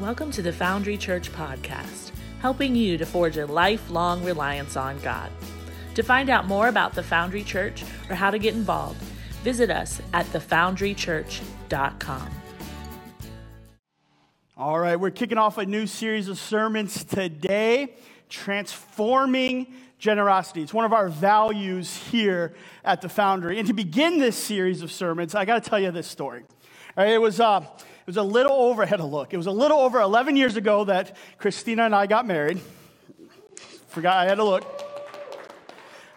Welcome to the Foundry Church podcast, helping you to forge a lifelong reliance on God. To find out more about the Foundry Church or how to get involved, visit us at thefoundrychurch.com. All right, we're kicking off a new series of sermons today, transforming generosity. It's one of our values here at the Foundry. And to begin this series of sermons, I got to tell you this story. It was uh, it was a little over, I had a look. It was a little over 11 years ago that Christina and I got married. Forgot I had to look.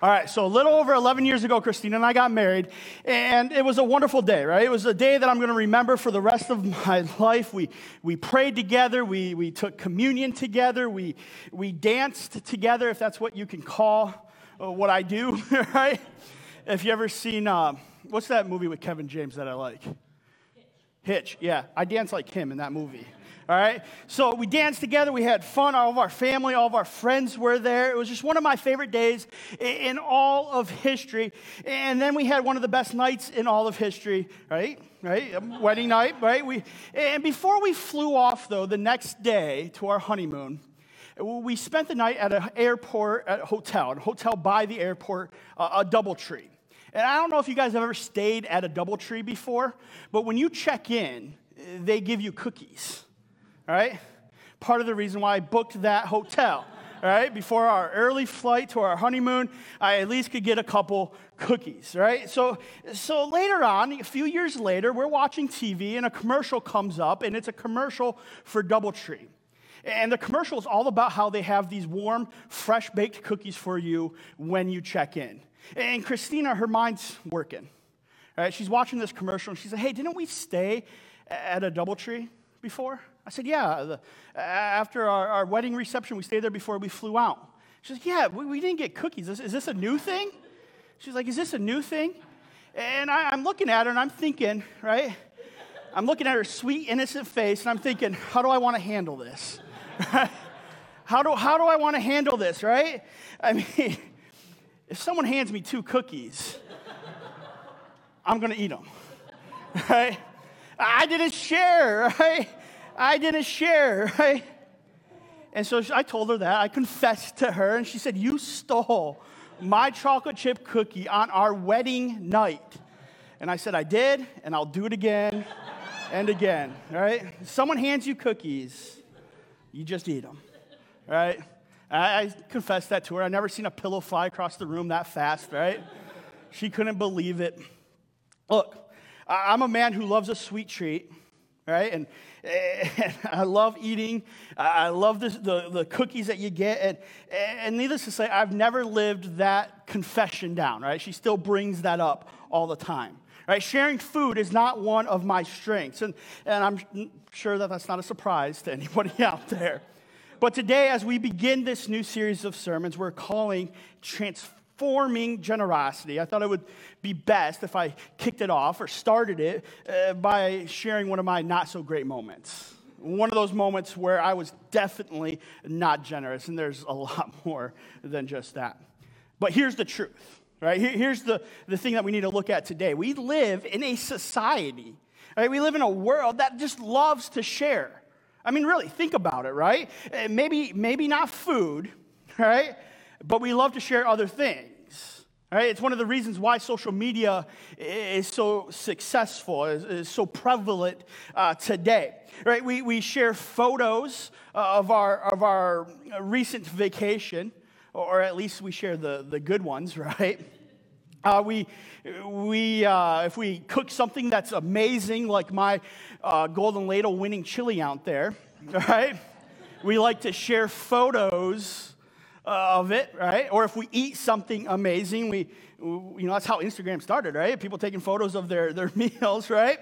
All right, so a little over 11 years ago, Christina and I got married, and it was a wonderful day, right? It was a day that I'm going to remember for the rest of my life. We, we prayed together, we, we took communion together, we, we danced together, if that's what you can call uh, what I do, right? If you ever seen, uh, what's that movie with Kevin James that I like? Hitch, yeah. I danced like him in that movie. All right? So we danced together. We had fun. All of our family, all of our friends were there. It was just one of my favorite days in all of history. And then we had one of the best nights in all of history, right? Right? Wedding night, right? We, and before we flew off, though, the next day to our honeymoon, we spent the night at an airport, at a hotel, a hotel by the airport, uh, a Doubletree. And I don't know if you guys have ever stayed at a Doubletree before, but when you check in, they give you cookies. All right? Part of the reason why I booked that hotel. All right, before our early flight to our honeymoon, I at least could get a couple cookies, right? So, so later on, a few years later, we're watching TV and a commercial comes up, and it's a commercial for Doubletree. And the commercial is all about how they have these warm, fresh baked cookies for you when you check in. And Christina, her mind's working. Right? She's watching this commercial and she said, Hey, didn't we stay at a Doubletree before? I said, Yeah. The, after our, our, wedding reception, we stayed there before we flew out. She's like, Yeah, we, we didn't get cookies. Is, is, this a new thing? She's like, Is this a new thing? And I, I'm looking at her and I'm thinking, right? I'm looking at her sweet, innocent face and I'm thinking, How do I want to handle this? how, do, how do I want to handle this, right? I mean, if someone hands me two cookies, I'm to eat them. Right? I didn't share, right? I didn't share, right? And so I told her that. I confessed to her, and she said, You stole my chocolate chip cookie on our wedding night. And I said, I did, and I'll do it again and again, right? someone hands you cookies, you just eat them, right? I, I confessed that to her. I never seen a pillow fly across the room that fast, right? she couldn't believe it. Look, I'm a man who loves a sweet treat, right? And, and I love eating. I love the, the, cookies that you get. And, and needless to say, I've never lived that confession down, right? She still brings that up all the time. Right? Sharing food is not one of my strengths. And, and I'm sure that that's not a surprise to anybody out there. But today, as we begin this new series of sermons, we're calling Transforming Generosity. I thought it would be best if I kicked it off or started it uh, by sharing one of my not so great moments. One of those moments where I was definitely not generous, and there's a lot more than just that. But here's the truth, right? Here's the, the thing that we need to look at today. We live in a society, right? We live in a world that just loves to share. I mean, really, think about it, right? Uh, maybe, maybe not food, right? But we love to share other things. Right? It's one of the reasons why social media is so successful, is, is so prevalent uh, today. Right? We, we share photos uh, of our, of our recent vacation, or at least we share the, the good ones, right? Uh, we, we, uh, if we cook something that's amazing, like my uh, Golden Ladle winning chili out there, right? we like to share photos uh, of it, right? Or if we eat something amazing, we, you know, that's how Instagram started, right? People taking photos of their, their meals, right?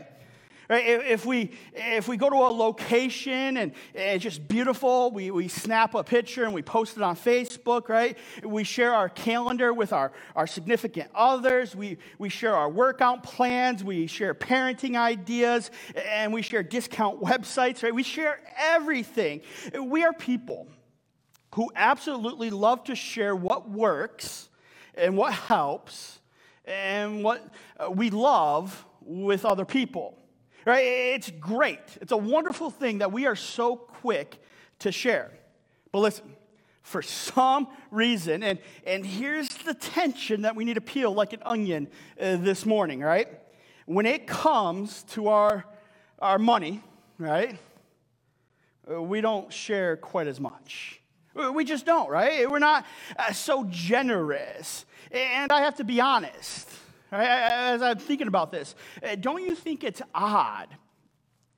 Right? If, we, if we go to a location and it's just beautiful, we, we snap a picture and we post it on Facebook, right? We share our calendar with our, our significant others. We, we share our workout plans. We share parenting ideas and we share discount websites, right? We share everything. We are people who absolutely love to share what works and what helps and what uh, we love with other people. Right? It's great. It's a wonderful thing that we are so quick to share. But listen, for some reason, and, and here's the tension that we need to peel like an onion uh, this morning, right? When it comes to our, our money, right, uh, we don't share quite as much. We just don't, right? We're not uh, so generous. And I have to be honest, right, as I'm thinking about this, uh, don't you think it's odd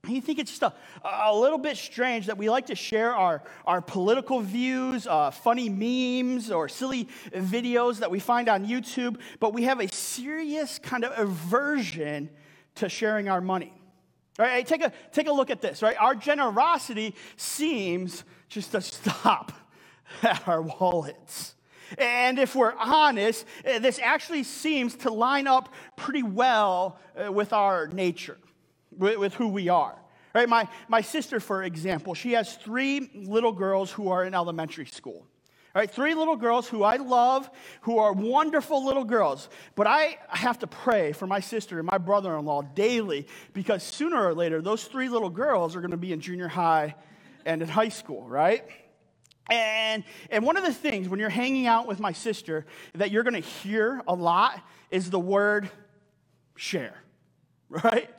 you think it's just a, a little bit strange that we like to share our, our political views, uh, funny memes, or silly videos that we find on YouTube, but we have a serious kind of aversion to sharing our money. All right, take a, take a look at this, right? Our generosity seems just to stop at our wallets. And if we're honest, eh, this actually seems to line up pretty well eh, with our nature with, with who we are. Right? My, my sister, for example, she has three little girls who are in elementary school. All right, three little girls who I love, who are wonderful little girls. But I have to pray for my sister and my brother in law daily because sooner or later, those three little girls are going to be in junior high and in high school, right? And, and one of the things when you're hanging out with my sister that you're going to hear a lot is the word share, right?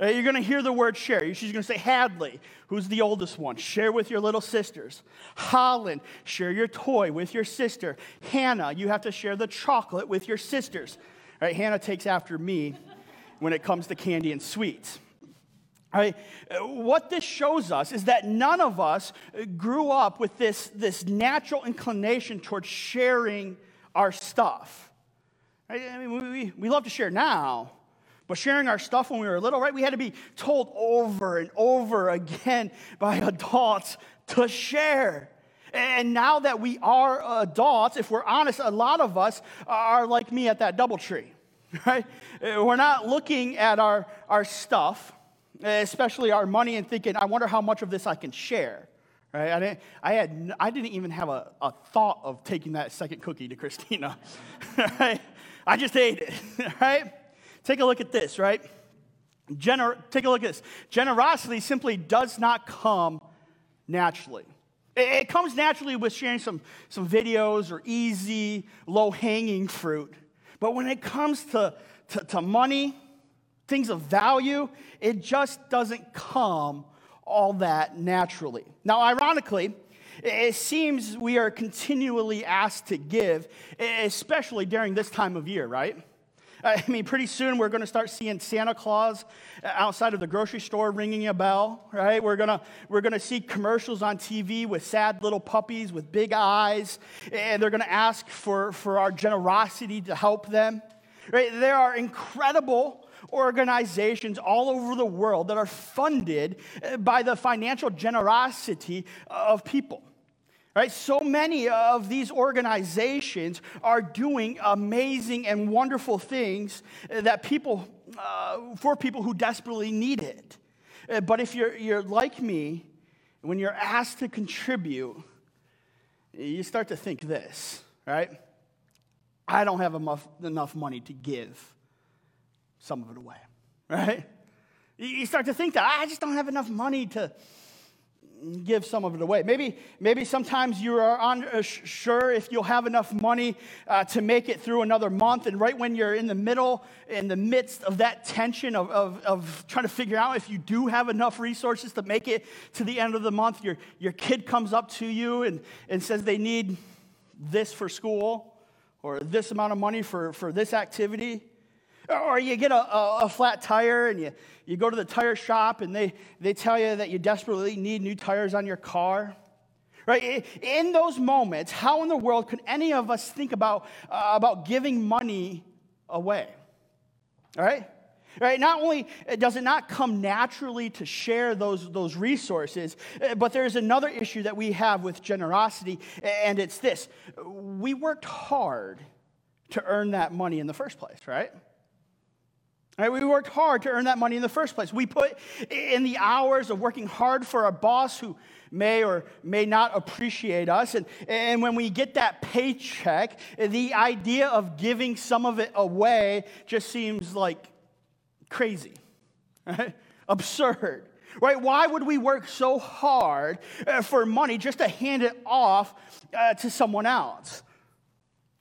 Uh, you're going to hear the word share. She's going to say, Hadley, who's the oldest one, share with your little sisters. Holland, share your toy with your sister. Hannah, you have to share the chocolate with your sisters. All right, Hannah takes after me when it comes to candy and sweets. All right, uh, what this shows us is that none of us grew up with this, this natural inclination towards sharing our stuff. Right? I mean, we, we love to share now, but sharing our stuff when we were little, right? We had to be told over and over again by adults to share. And now that we are adults, if we're honest, a lot of us are like me at that Doubletree, right? We're not looking at our, our stuff, especially our money, and thinking, I wonder how much of this I can share. Right? I, didn't, I, had, I didn't even have a, a thought of taking that second cookie to Christina. right? I just ate it. Right? Take a look at this, right? Gener- take a look at this. Generosity simply does not come naturally. It, comes naturally with sharing some, some videos or easy, low hanging fruit. But when it comes to, to, to money, things of value, it just doesn't come all that naturally. Now, ironically, it seems we are continually asked to give, especially during this time of year, right? I mean, pretty soon we're going to start seeing Santa Claus uh, outside of the grocery store ringing a bell, right? We're going to we're going to see commercials on TV with sad little puppies with big eyes, and they're going to ask for, for our generosity to help them. Right? There are incredible organizations all over the world that are funded by the financial generosity of people. Right? So many of these organizations are doing amazing and wonderful things that people, uh, for people who desperately need it. Uh, but if you're, you're like me, when you're asked to contribute, you start to think this, right? I don't have enough, enough money to give some of it away, right? You start to think that I just don't have enough money to give some of it away. Maybe, maybe sometimes you are unsure if you'll have enough money uh, to make it through another month. And right when you're in the middle, in the midst of that tension of, of, of trying to figure out if you do have enough resources to make it to the end of the month, your, your kid comes up to you and, and says they need this for school or this amount of money for, for this activity. Or you get a, a, a, flat tire and you, you go to the tire shop and they, they tell you that you desperately need new tires on your car. Right? In those moments, how in the world could any of us think about, uh, about giving money away? All right? Right? Not only does it not come naturally to share those, those resources, uh, but there's another issue that we have with generosity, and it's this. We worked hard to earn that money in the first place, right? Right, we worked hard to earn that money in the first place. We put in the hours of working hard for a boss who may or may not appreciate us. And, and when we get that paycheck, the idea of giving some of it away just seems like crazy. Right? absurd, right? Why would we work so hard uh, for money just to hand it off uh, to someone else?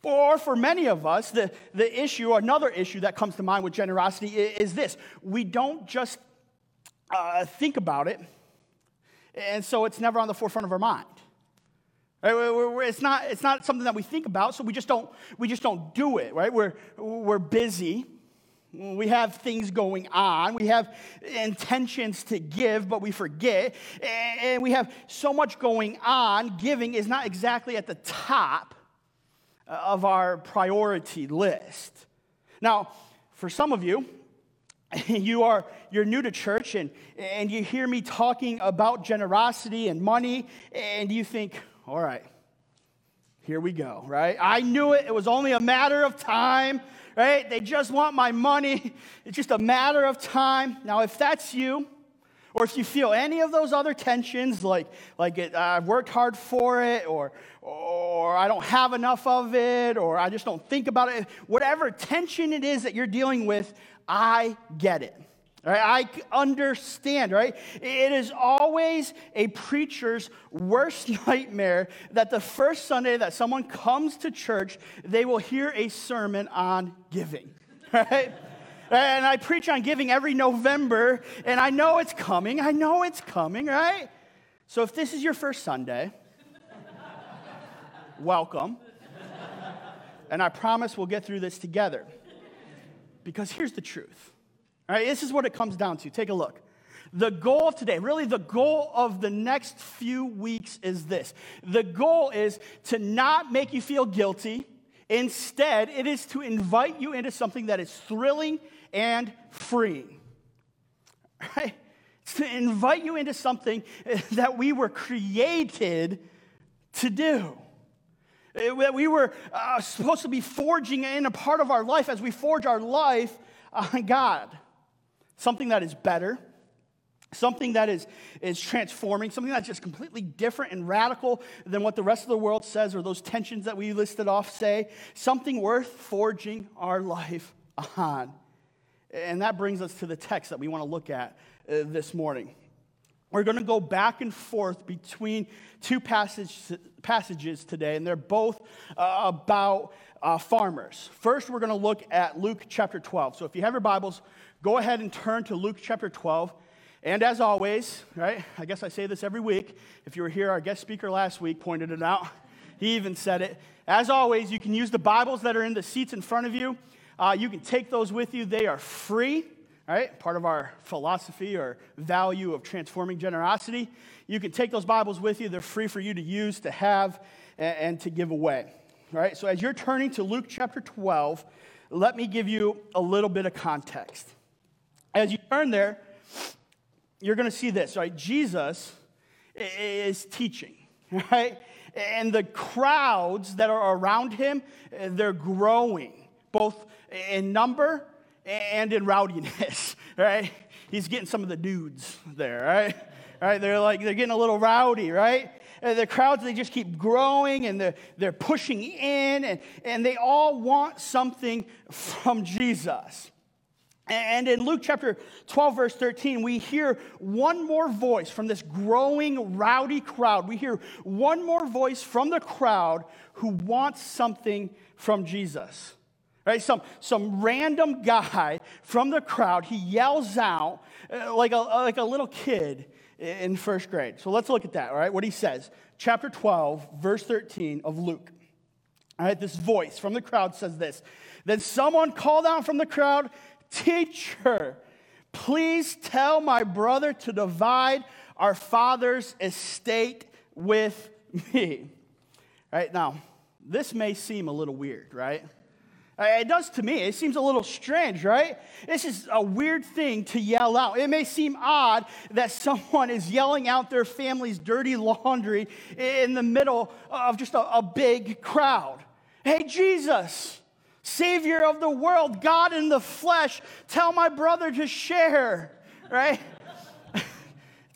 Or for many of us, the, the issue, another issue that comes to mind with generosity is this we don't just uh, think about it, and so it's never on the forefront of our mind. It's not, it's not something that we think about, so we just don't, we just don't do it, right? We're, we're busy. We have things going on. We have intentions to give, but we forget. And we have so much going on. Giving is not exactly at the top of our priority list. Now, for some of you, you are you're new to church and, and you hear me talking about generosity and money and you think all right, here we go, right? I knew it. It was only a matter of time, right? They just want my money. It's just a matter of time. Now, if that's you, or if you feel any of those other tensions, like, like it, I've worked hard for it, or, or I don't have enough of it, or I just don't think about it, whatever tension it is that you're dealing with, I get it. Right? I understand, right? It is always a preacher's worst nightmare that the first Sunday that someone comes to church, they will hear a sermon on giving, right? And I preach on giving every November, and I know it's coming. I know it's coming, right? So if this is your first Sunday, welcome. And I promise we'll get through this together. Because here's the truth all right, this is what it comes down to. Take a look. The goal of today, really the goal of the next few weeks is this. The goal is to not make you feel guilty. Instead, it is to invite you into something that is thrilling and freeing. Right? To invite you into something that we were created to do. That we were uh, supposed to be forging in a part of our life as we forge our life on God something that is better, something that is, is transforming, something that's just completely different and radical than what the rest of the world says or those tensions that we listed off say, something worth forging our life on. And that brings us to the text that we want to look at uh, this morning. We're going to go back and forth between two passage, passages today, and they're both uh, about uh, farmers. First, we're going to look at Luke chapter 12. So if you have your Bibles, go ahead and turn to Luke chapter 12. And as always, right, I guess I say this every week. If you were here, our guest speaker last week pointed it out. He even said it. As always, you can use the Bibles that are in the seats in front of you. Uh, you can take those with you, they are free. Right, part of our philosophy or value of transforming generosity. You can take those Bibles with you. They're free for you to use, to have, and, and to give away. Right. So as you're turning to Luke chapter 12, let me give you a little bit of context. As you turn there, you're going to see this, right? Jesus is teaching, right? And the crowds that are around him, they're growing, both in number and in rowdiness, right? He's getting some of the dudes there, right? Right? They're like, they're getting a little rowdy, right? And the crowds, they just keep growing and they're, they're pushing in and, and they all want something from Jesus. And in Luke chapter 12, verse 13, we hear one more voice from this growing, rowdy crowd. We hear one more voice from the crowd who wants something from Jesus. Right? Some, some random guy from the crowd, he yells out uh, like, a, like a little kid in first grade. So let's look at that, all right? What he says. Chapter 12, verse 13 of Luke. All right, this voice from the crowd says this. Then someone called out from the crowd, Teacher, please tell my brother to divide our father's estate with me. Right now, this may seem a little weird, right? Uh, it does to me. It seems a little strange, right? This is a weird thing to yell out. It may seem odd that someone is yelling out their family's dirty laundry in the middle of just a, a big crowd. Hey, Jesus, Savior of the world, God in the flesh, tell my brother to share, right? it's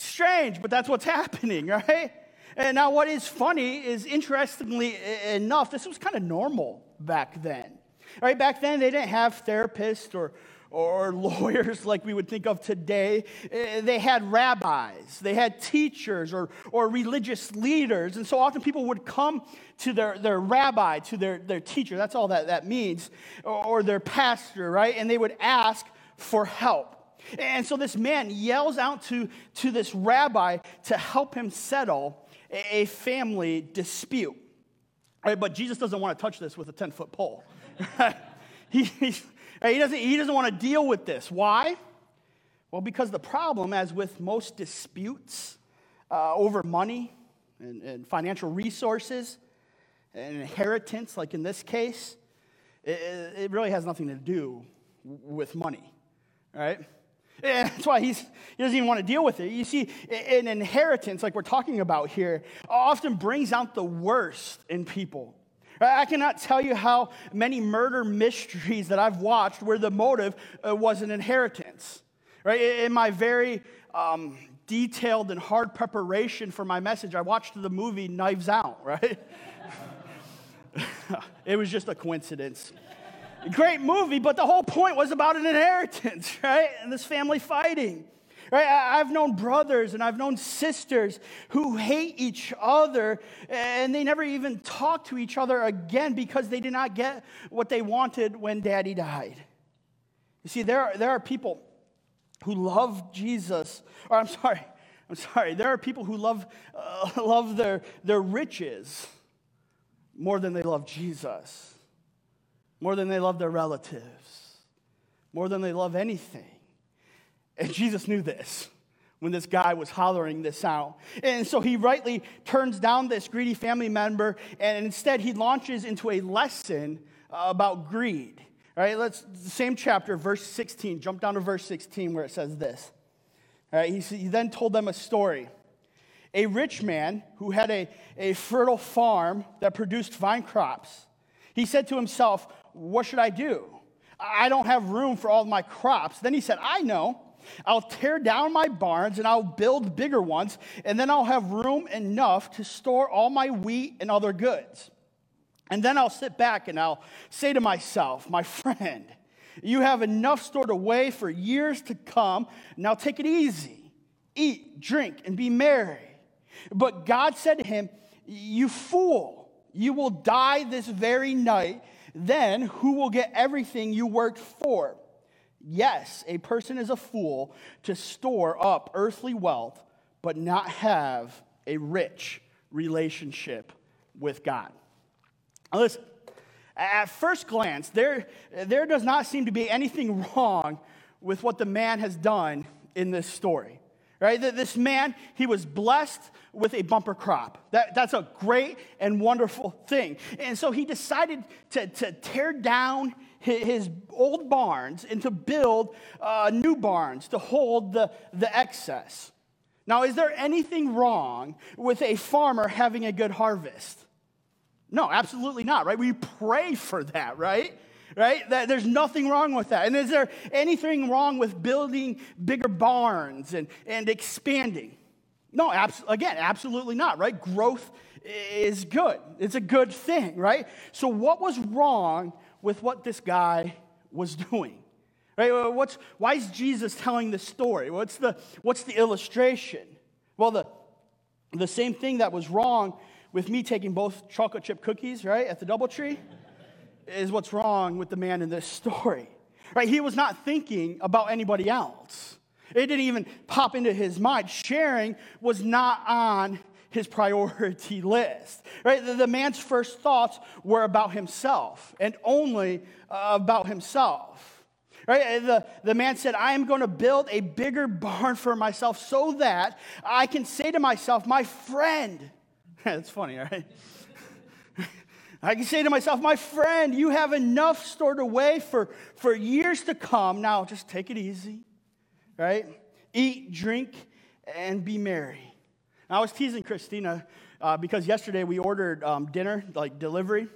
strange, but that's what's happening, right? And now, what is funny is, interestingly enough, this was kind of normal back then. Right back then, they didn't have therapists or, or lawyers like we would think of today. Eh, they had rabbis, they had teachers or, or religious leaders. And so often people would come to their, their rabbi, to their, their teacher, that's all that that means, or, their pastor, right? And they would ask for help. And so this man yells out to, to this rabbi to help him settle a, a family dispute. Right, but Jesus doesn't want to touch this with a 10 foot pole. He, he, doesn't, he doesn't want to deal with this. Why? Well, because the problem, as with most disputes uh, over money and, and, financial resources and inheritance, like in this case, it, it really has nothing to do with money, right? And that's why he doesn't even want to deal with it. You see, an inheritance, like we're talking about here, often brings out the worst in people. I cannot tell you how many murder mysteries that I've watched where the motive uh, was an inheritance. Right? In my very um, detailed and hard preparation for my message, I watched the movie Knives Out, right? it was just a coincidence. Great movie, but the whole point was about an inheritance, right? And this family fighting. Right? I've known brothers and I've known sisters who hate each other and they never even talk to each other again because they did not get what they wanted when daddy died. You see, there are, there are people who love Jesus, or I'm sorry, I'm sorry, there are people who love, uh, love their, their riches more than they love Jesus more than they love their relatives, more than they love anything. And Jesus knew this when this guy was hollering this out. And so he rightly turns down this greedy family member and instead he launches into a lesson about greed. All right, let's, same chapter, verse 16. Jump down to verse 16 where it says this. All right, he, he then told them a story. A rich man who had a, a fertile farm that produced vine crops. He said to himself, what should I do? I don't have room for all my crops. Then he said, I know. I'll tear down my barns and I'll build bigger ones, and then I'll have room enough to store all my wheat and other goods. And then I'll sit back and I'll say to myself, My friend, you have enough stored away for years to come. Now take it easy. Eat, drink, and be merry. But God said to him, You fool, you will die this very night then who will get everything you worked for? Yes, a person is a fool to store up earthly wealth, but not have a rich relationship with God. Now listen, at first glance, there, there does not seem to be anything wrong with what the man has done in this story. Right? This man, he was blessed with a bumper crop. That, that's a great and wonderful thing. And so he decided to, to tear down his old barns and to build uh, new barns to hold the, the excess. Now, is there anything wrong with a farmer having a good harvest? No, absolutely not, right? We pray for that, right? right? That, there's nothing wrong with that. And is there anything wrong with building bigger barns and, and expanding? No, abs- again, absolutely not, right? Growth is good. It's a good thing, right? So, what was wrong with what this guy was doing? Right? What's, why is Jesus telling this story? What's the, what's the illustration? Well, the, the same thing that was wrong with me taking both chocolate chip cookies, right, at the Doubletree is what's wrong with the man in this story. Right? He was not thinking about anybody else. It didn't even pop into his mind. Sharing was not on his priority list. Right? The, the man's first thoughts were about himself and only uh, about himself. Right? The, the man said, I am going to build a bigger barn for myself so that I can say to myself, my friend. That's funny, right? I can say to myself, my friend, you have enough stored away for, for years to come. Now just take it easy, right? Eat, drink, and be merry. Now, I was teasing Christina uh, because yesterday we ordered um, dinner, like delivery,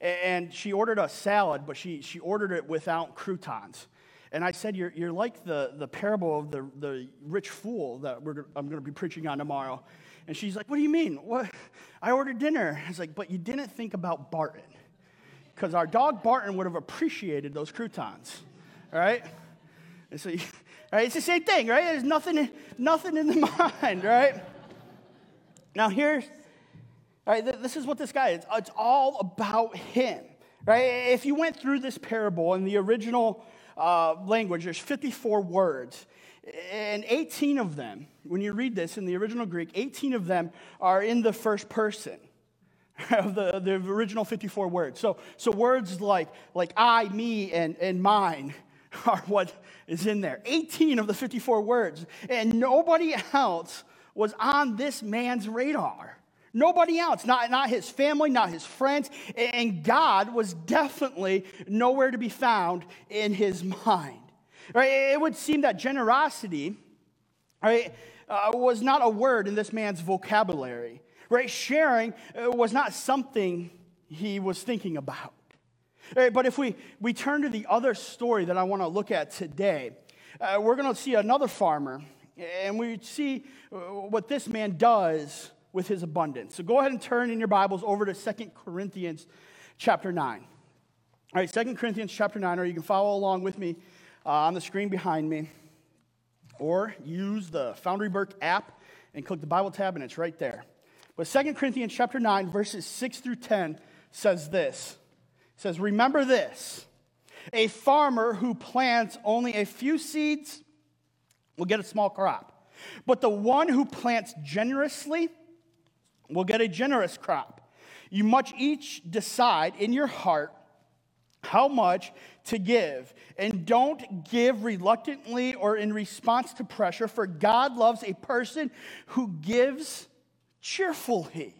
and she ordered a salad, but she, she ordered it without croutons. And I said, You're, you're like the, the parable of the, the rich fool that we're, I'm going to be preaching on tomorrow. And she's like, What do you mean? What? I ordered dinner. I was like, But you didn't think about Barton. Because our dog Barton would have appreciated those croutons. All right? So, right, it's the same thing, right? There's nothing, nothing in the mind, right? Now, here's, right, this is what this guy is. It's all about him, right? If you went through this parable in the original uh, language, there's 54 words. And 18 of them, when you read this in the original Greek, 18 of them are in the first person of the, the original 54 words. So, so words like, like I, me, and, and mine are what is in there. 18 of the 54 words. And nobody else was on this man's radar. Nobody else, not, not his family, not his friends. And God was definitely nowhere to be found in his mind. Right? It would seem that generosity right, uh, was not a word in this man's vocabulary. Right? Sharing uh, was not something he was thinking about. Right, but if we, we turn to the other story that I want to look at today, uh, we're going to see another farmer, and we see uh, what this man does with his abundance. So go ahead and turn in your Bibles over to Second Corinthians chapter 9. All right, Second Corinthians chapter 9, or you can follow along with me uh, on the screen behind me, or use the Foundry Burke app and click the Bible tab, and it's right there. But Second Corinthians chapter 9, verses 6 through 10 says this. It says, Remember this a farmer who plants only a few seeds will get a small crop, but the one who plants generously will get a generous crop. You must each decide in your heart how much to give. And don't give reluctantly or in response to pressure, for God loves a person who gives cheerfully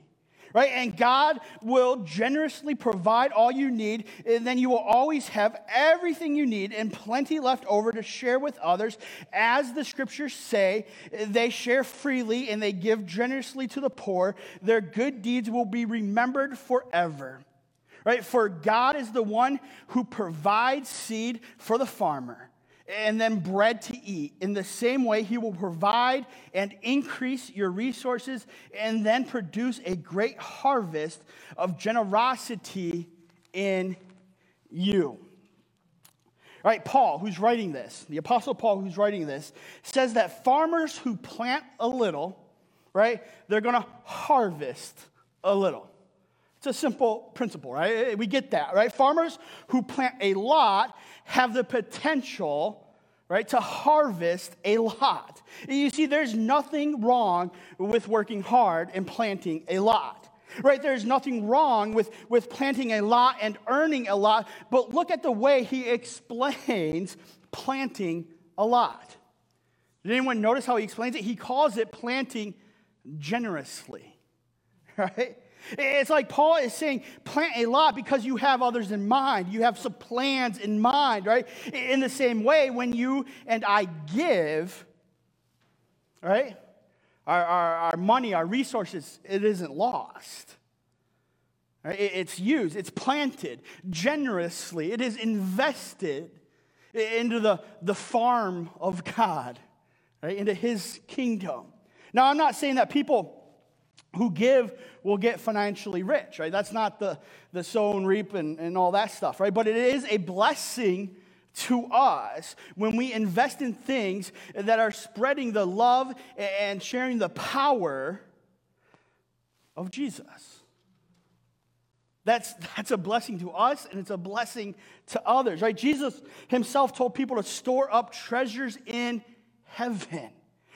right? And God will generously provide all you need, and then you will always have everything you need and plenty left over to share with others. As the scriptures say, they share freely and they give generously to the poor. Their good deeds will be remembered forever. Right? For God is the one who provides seed for the farmer and then bread to eat. In the same way, He will provide and increase your resources and then produce a great harvest of generosity in you. All right, Paul, who's writing this, the Apostle Paul, who's writing this, says that farmers who plant a little, right, they're going to harvest a little. It's a simple principle, right? Eh, eh, we get that, right? Farmers who plant a lot have the potential, right, to harvest a lot. You see, there's nothing wrong with working hard and planting a lot. Right? There's nothing wrong with, with planting a lot and earning a lot, but look at the way he explains planting a lot. Did anyone notice how he explains it? He calls it planting generously. Right? It's like Paul is saying, plant a lot because you have others in mind. You have some plans in mind, right? In the same way, when you and I give, right, our, our, our money, our resources, it isn't lost. Right? It's used, it's planted generously, it is invested into the, the farm of God, right, into his kingdom. Now, I'm not saying that people who give will get financially rich, right? That's not the, the sow and reap and, and all that stuff, right? But it is a blessing to us when we invest in things that are spreading the love and sharing the power of Jesus. That's, that's a blessing to us and it's a blessing to others, right? Jesus himself told people to store up treasures in heaven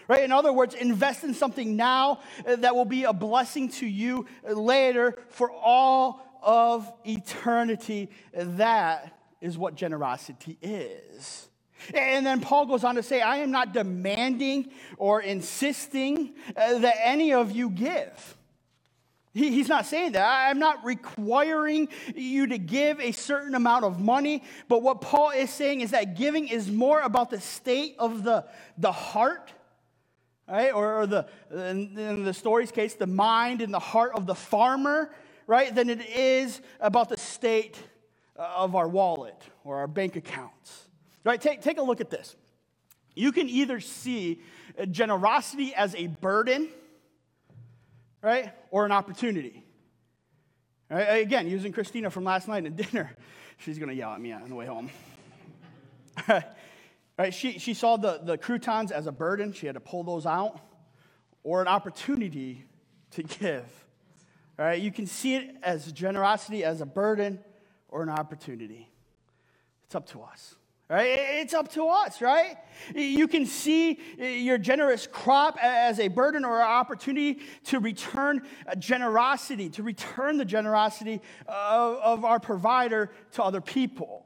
right? In other words, invest in something now uh, that will be a blessing to you later for all of eternity. That is what generosity is. And then Paul goes on to say, I am not demanding or insisting uh, that any of you give. he's not saying that. I'm not requiring you to give a certain amount of money. But what Paul is saying is that giving is more about the state of the, the heart right? Or, or the, in, in the story's case, the mind and the heart of the farmer, right? Than it is about the state uh, of our wallet or our bank accounts. Right? Take, take a look at this. You can either see uh, generosity as a burden, right? Or an opportunity. Right? Again, using Christina from last night at dinner, she's going to yell at me on the way home. Right? She, she saw the, the croutons as a burden. She had to pull those out, or an opportunity to give. Right? You can see it as generosity as a burden or an opportunity. It's up to us. Right? It's up to us, right? You can see your generous crop as a burden or an opportunity to return generosity, to return the generosity of, of our provider to other people.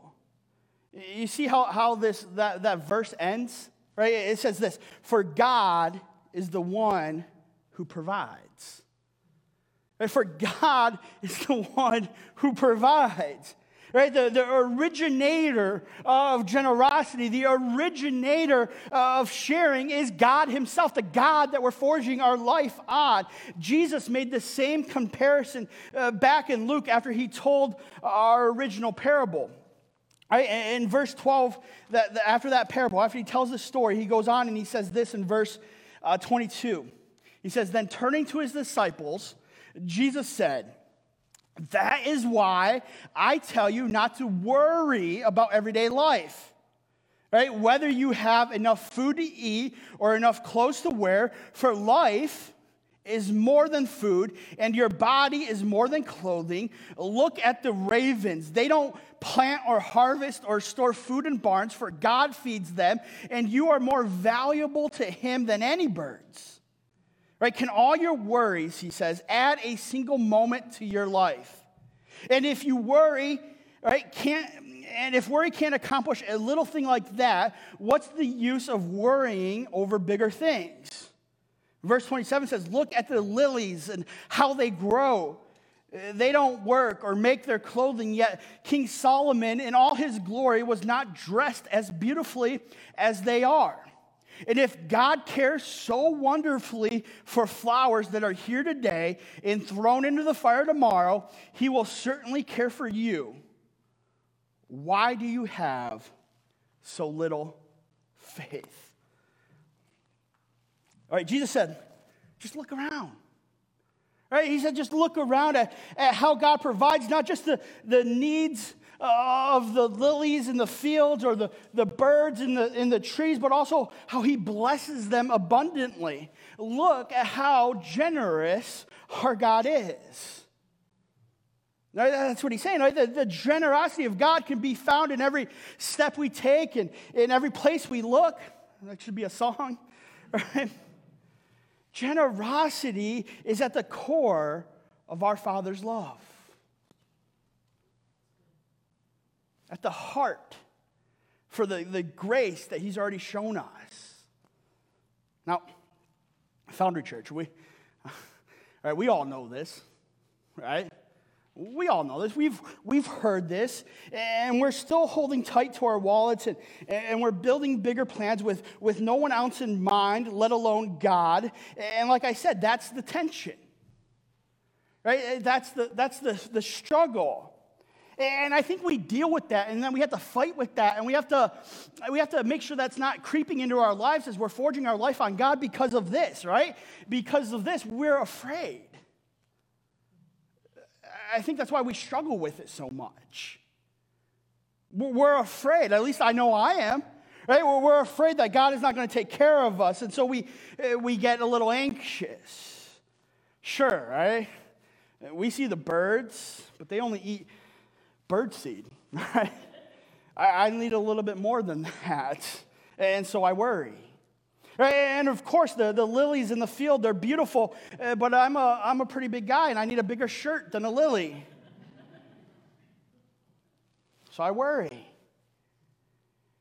You see how, how this, that, that verse ends? Right? It says this For God is the one who provides. Right? For God is the one who provides right? The, the originator of generosity, the originator of sharing is God Himself, the God that we're forging our life on. Jesus made the same comparison uh, back in Luke after He told our original parable. Right? In verse 12, that, after that parable, after he tells the story, he goes on and he says this in verse uh, 22. He says, Then turning to his disciples, Jesus said, that is why I tell you not to worry about everyday life. Right? Whether you have enough food to eat or enough clothes to wear, for life is more than food and your body is more than clothing. Look at the ravens. They don't plant or harvest or store food in barns, for God feeds them, and you are more valuable to Him than any birds. Right? Can all your worries, he says, add a single moment to your life? And if you worry, right, can't and if worry can't accomplish a little thing like that, what's the use of worrying over bigger things? Verse 27 says, Look at the lilies and how they grow. They don't work or make their clothing, yet King Solomon, in all his glory, was not dressed as beautifully as they are. And if God cares so wonderfully for flowers that are here today and thrown into the fire tomorrow, He will certainly care for you. Why do you have so little faith? All right, Jesus said, just look around. Right? He said, just look around at, at how God provides not just the, the needs uh, of the lilies in the fields or the, the birds in the, in the trees, but also how he blesses them abundantly. Look at how generous our God is. That's what he's saying. Right? The, the, generosity of God can be found in every step we take and in every place we look. That should be a song. Right? Generosity is at the core of our Father's love. at the heart for the, the grace that he's already shown us. Now, Foundry Church, we, right, we all know this, right? We all know this. We've, we've heard this, and we're still holding tight to our wallets, and, and we're building bigger plans with, with no one else in mind, let alone God. And like I said, that's the tension, right? Eh, that's the, that's the, the struggle. And I think we deal with that, and then we have to fight with that, and we have to, we have to make sure that's not creeping into our lives as we're forging our life on God because of this, right? Because of this, we're afraid. I think that's why we struggle with it so much. We're afraid, at least I know I am, right? We're afraid that God is not going to take care of us, and so we, eh, we get a little anxious. Sure, right? We see the birds, but they only eat birdseed, right? I, I need a little bit more than that. And so I worry. And of course, the, the lilies in the field, they're beautiful, uh, but I'm a, I'm a pretty big guy and I need a bigger shirt than a lily. So I worry.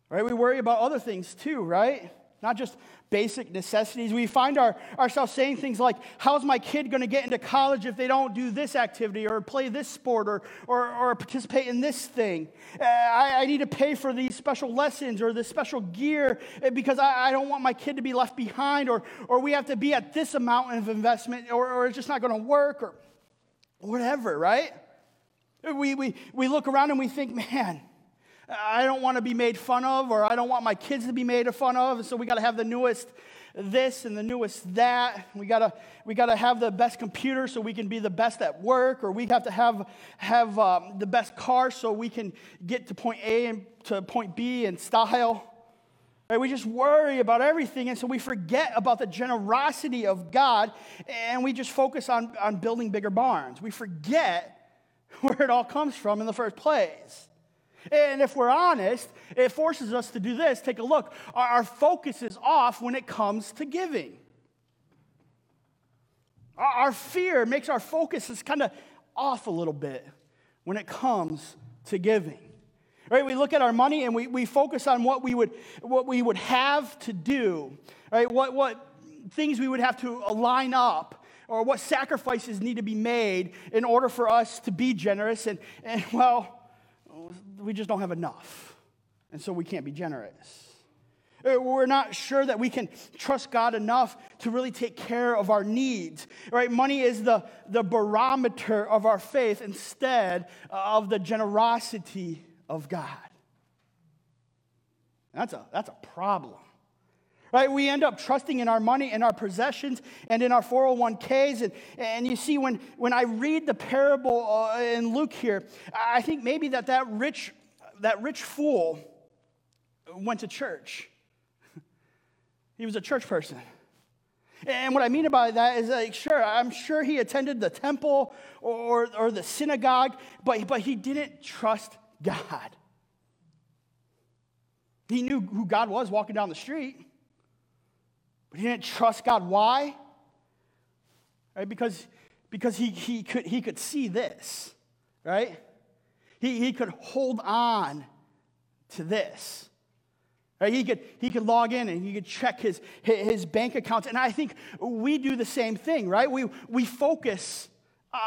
Right? We worry about other things too, right? Not just basic necessities. We find our, ourselves saying things like, How's my kid going to get into college if they don't do this activity or play this sport or, or, or participate in this thing? Uh, I, I, need to pay for these special lessons or this special gear because I, I, don't want my kid to be left behind or, or we have to be at this amount of investment or, or it's just not going to work or whatever, right? We, we, we look around and we think, Man, I don't want to be made fun of, or I don't want my kids to be made fun of. So we got to have the newest this and the newest that. We gotta we gotta have the best computer so we can be the best at work, or we have to have have um, the best car so we can get to point A and to point B in style. Right? We just worry about everything, and so we forget about the generosity of God, and we just focus on, on building bigger barns. We forget where it all comes from in the first place. And if we're honest, it forces us to do this. Take a look. Our, our focus is off when it comes to giving. Our, our fear makes our focus is kind of off a little bit when it comes to giving. Right? We look at our money and we, we focus on what we would what we would have to do, right? What what things we would have to line up or what sacrifices need to be made in order for us to be generous and, and well we just don't have enough and so we can't be generous uh, we're not sure that we can trust God enough to really take care of our needs. Right? Money is the, the barometer of our faith instead of the generosity of God. That's a, that's a problem. Right? We end up trusting in our money and our possessions and in our 401ks. And, and you see, when, when I read the parable uh, in Luke here, I think maybe that that rich, that rich fool went to church. he was a church person. And what I mean by that is like, sure, I'm sure he attended the temple or, or the synagogue, but, but he didn't trust God. He knew who God was walking down the street, but he didn't trust God. Why? Right? Because, because he, he, could, he could see this, right? He, he could hold on to this. Right? He, could, he could log in and he could check his, his bank accounts. And I think we do the same thing, right? We, we focus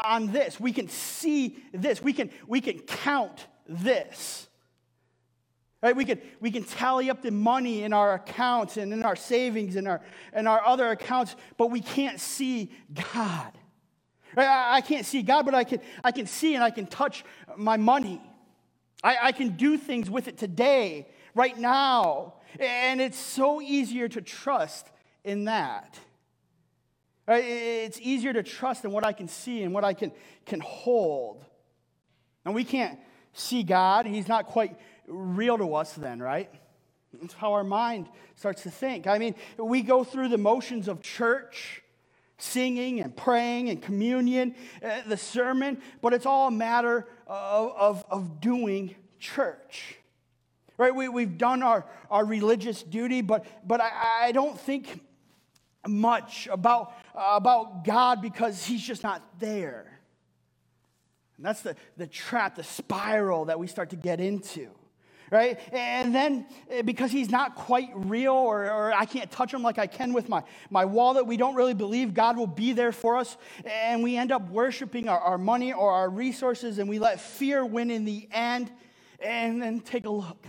on this. We can see this. We can, we can count this. Right? We can, we can tally up the money in our accounts and in our savings and our, and our other accounts, but we can't see God. Right? I, I can't see God, but I can, I can see and I can touch my money. I, I can do things with it today, right now. And it's so easier to trust in that. Right? It's easier to trust in what I can see and what I can, can hold. And we can't see God. He's not quite real to us then, right? It's how our mind starts to think. I mean, we go through the motions of church, singing and praying and communion, uh, the sermon, but it's all a matter of, of, of doing church. Right? We, we've done our, our religious duty, but, but I, I don't think much about, uh, about God because He's just not there. And that's the, the trap, the spiral that we start to get into. Right? And then eh, because he's not quite real or, or, I can't touch him like I can with my, my wallet, we don't really believe God will be there for us. And we end up worshiping our, our money or our resources and we let fear win in the end. And then take a look.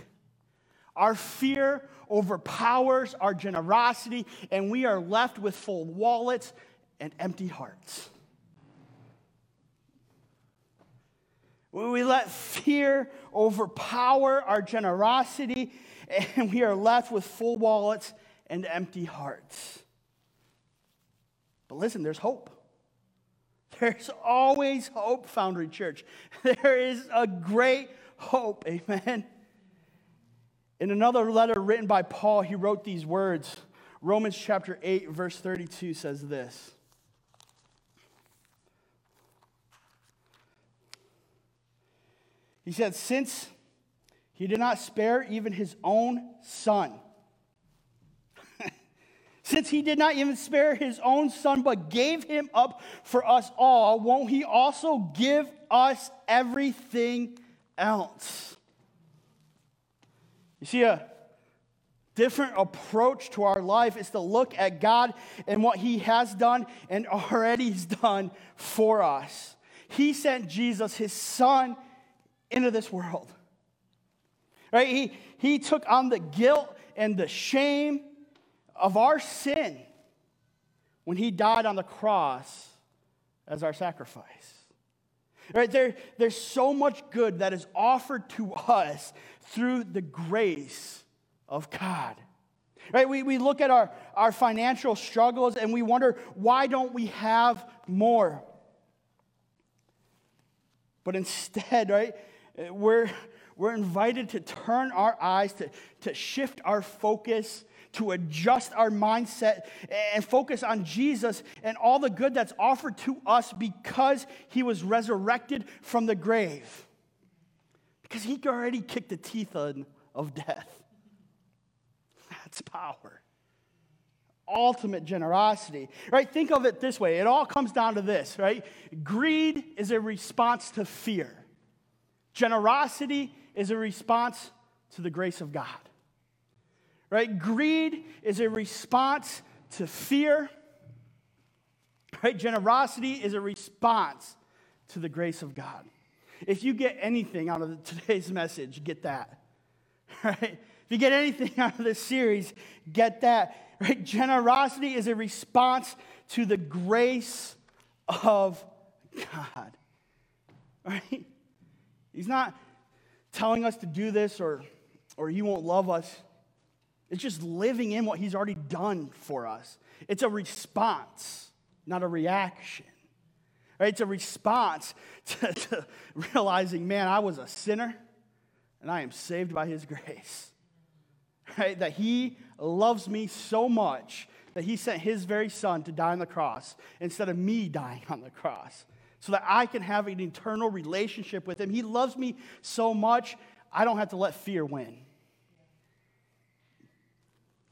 Our fear overpowers our generosity, and we are left with full wallets and empty hearts. We let fear overpower our generosity, and we are left with full wallets and empty hearts. But listen, there's hope. There's always hope, Foundry Church. There is a great hope. Amen. In another letter written by Paul, he wrote these words. Romans chapter 8, verse 32 says this. He said, Since he did not spare even his own son, since he did not even spare his own son, but gave him up for us all, won't he also give us everything else? You see, a different approach to our life is to look at God and what he has done and already has done for us. He sent Jesus, his son, into this world. Right? He, he took on the guilt and the shame of our sin when he died on the cross as our sacrifice. Right? There, there's so much good that is offered to us through the grace of God. Right? We, we look at our, our financial struggles and we wonder, why don't we have more? But instead, right, we're, we're invited to turn our eyes, to, to shift our focus, to adjust our mindset, and focus on Jesus and all the good that's offered to us because he was resurrected from the grave. Because he already kicked the teeth of death. That's power. Ultimate generosity, right? Think of it this way it all comes down to this, right? Greed is a response to fear, generosity is a response to the grace of God, right? Greed is a response to fear, right? Generosity is a response to the grace of God. If you get anything out of today's message, get that, right? If you get anything out of this series, get that. Right? Generosity is a response to the grace of God. Right? He's not telling us to do this or, or he won't love us. It's just living in what he's already done for us. It's a response, not a reaction. Right? It's a response to, to realizing, man, I was a sinner and I am saved by his grace right? That he loves me so much that he sent his very son to die on the cross instead of me dying on the cross so that I can have an eternal relationship with him. He loves me so much, I don't have to let fear win.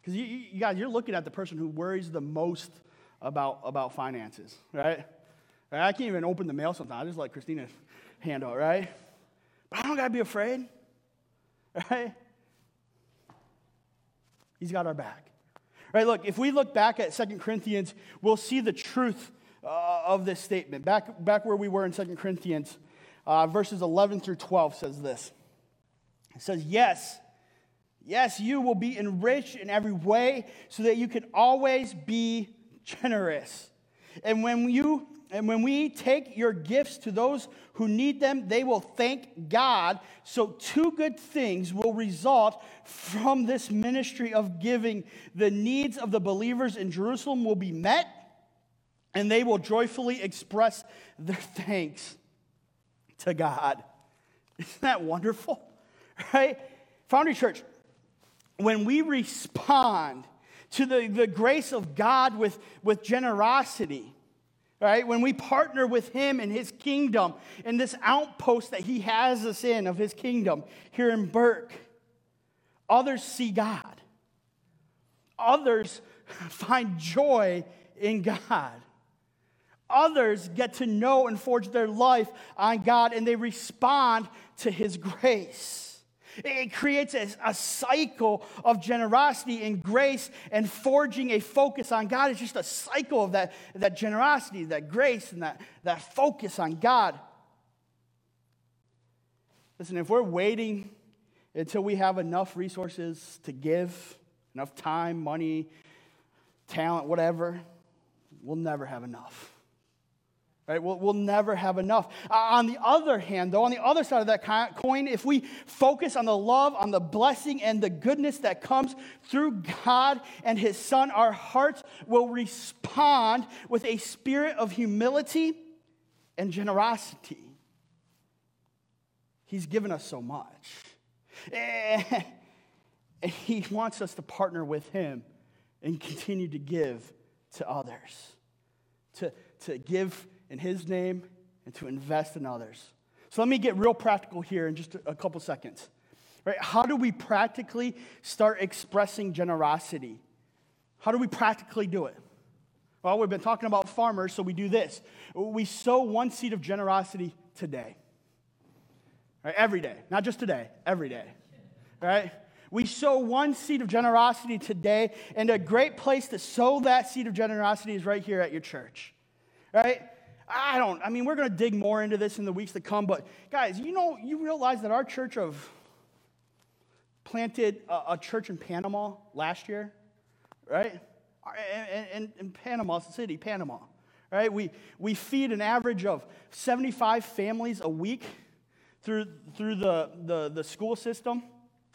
Because you, you, guys, you're looking at the person who worries the most about, about finances, right? I can't even open the mail sometimes. I just let Christina handle it, right? But I don't got to be afraid, right? He's got our back. Right, look, if we look back at Second Corinthians, we'll see the truth uh, of this statement. Back, back where we were in Second Corinthians, uh, verses 11 through 12 says this. It says, Yes, yes, you will be enriched in every way so that you can always be generous. And when you and when we take your gifts to those who need them, they will thank God. So, two good things will result from this ministry of giving. The needs of the believers in Jerusalem will be met, and they will joyfully express their thanks to God. Isn't that wonderful? Right? Foundry Church, when we respond to the, the grace of God with, with generosity, right? When we partner with Him in His kingdom, in this outpost that He has us in of His kingdom here in Burke, others see God. Others find joy in God. Others get to know and forge their life on God, and they respond to His grace. It creates a, a, cycle of generosity and grace and forging a focus on God. It's just a cycle of that, that generosity, that grace, and that, that focus on God. Listen, if we're waiting until we have enough resources to give, enough time, money, talent, whatever, we'll never have enough. Right? We'll, we'll never have enough. Uh, on the other hand, though, on the other side of that coin, if we focus on the love, on the blessing, and the goodness that comes through God and His Son, our hearts will respond with a spirit of humility and generosity. He's given us so much. And He wants us to partner with Him and continue to give to others, to, to give in His name and to invest in others. So let me get real practical here in just a couple seconds. Right? How do we practically start expressing generosity? How do we practically do it? Well, we've been talking about farmers, so we do this. We sow one seed of generosity today. Right? Every day. Not just today, every day. Right? We sow one seed of generosity today, and a great place to sow that seed of generosity is right here at your church. Right? I don't, I mean, we're going to dig more into this in the weeks to come, but guys, you know, you realize that our church of planted a, a church in Panama last year, right? In, in Panama City, Panama, right? We, we feed an average of 75 families a week through, through the, the, the school system,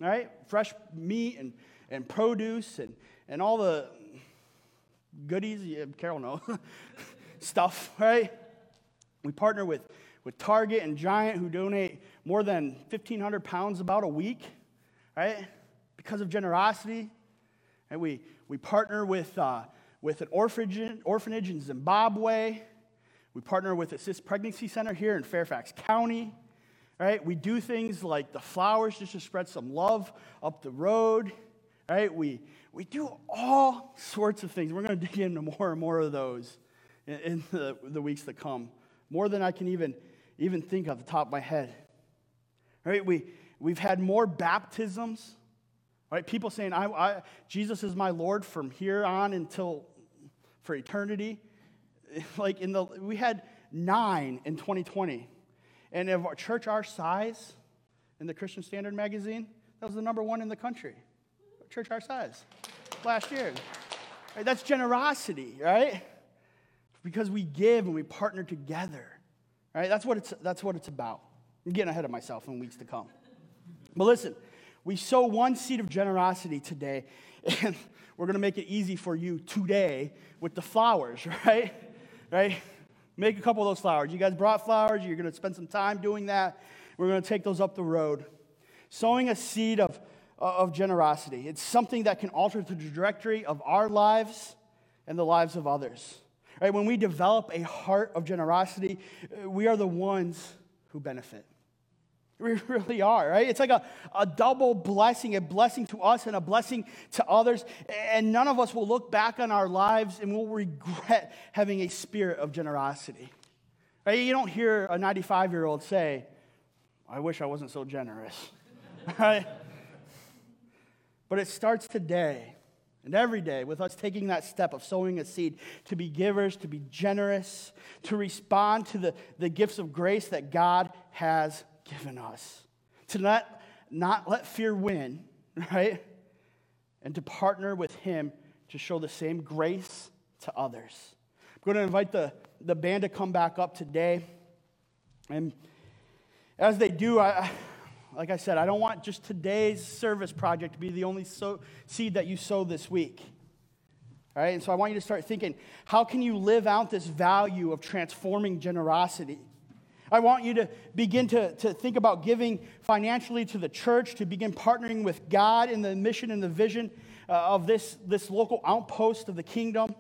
right? Fresh meat and, and produce and, and all the goodies, yeah, Carol knows, stuff, right? We partner with, with Target and Giant who donate more than 1,500 pounds about a week, right? Because of generosity. And we, we partner with, uh, with an orphanage, orphanage in Zimbabwe. We partner with Assist Pregnancy Center here in Fairfax County. Right? We do things like the flowers just to spread some love up the road. Right? We, we do all sorts of things. We're going to dig into more and more of those in, in the, the weeks that come. More than I can even, even think off the top of my head. Right? We, we've had more baptisms. Right? People saying, I, I, Jesus is my Lord from here on until for eternity. Like in the, we had nine in 2020. And of our church our size in the Christian Standard magazine, that was the number one in the country. Church our size last year. Right? That's generosity, right? Because we give and we partner together. Right? That's what it's, that's what it's about. I'm getting ahead of myself in weeks to come. But listen, we sow one seed of generosity today, and we're going to make it easy for you today with the flowers, right? Right? Make a couple of those flowers. You guys brought flowers. You're going to spend some time doing that. We're going to take those up the road. Sowing a seed of, uh, of generosity. It's something that can alter the trajectory of our lives and the lives of others. Right? When we develop a heart of generosity, uh, we are the ones who benefit. We really are, right? It's like a, a double blessing, a blessing to us and a blessing to others. And none of us will look back on our lives and will regret having a spirit of generosity. Right? You don't hear a 95 year old say, I wish I wasn't so generous. right? But it starts today and every day with us taking that step of sowing a seed to be givers, to be generous, to respond to the, the gifts of grace that God has given us. To not, not let fear win, right? And to partner with Him to show the same grace to others. I'm going to invite the, the band to come back up today. And as they do, I, like I said, I don't want just today's service project to be the only sow, seed that you sow this week. All right, and so I want you to start thinking how can you live out this value of transforming generosity? I want you to begin to, to think about giving financially to the church, to begin partnering with God in the mission and the vision uh, of this, this local outpost of the kingdom,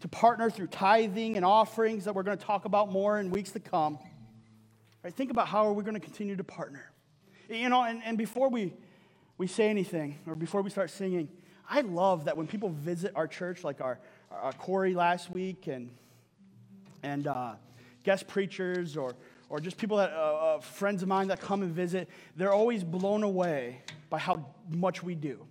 to partner through tithing and offerings that we're going to talk about more in weeks to come. Right, think about how are we going to continue to partner. You know, and, and before we, we say anything or before we start singing, I love that when people visit our church, like our, our Corey last week and, and uh, guest preachers or, or just people that, uh, uh, friends of mine that come and visit, they're always blown away by how much we do.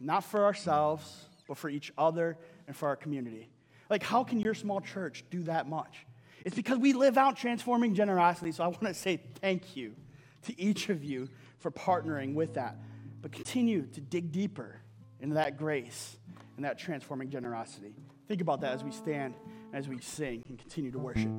Not for ourselves, but for each other and for our community. Like, how can your small church do that much? It's because we live out transforming generosity. So I want to say thank you to each of you for partnering with that. But continue to dig deeper into that grace and that transforming generosity. Think about that as we stand, as we sing, and continue to worship.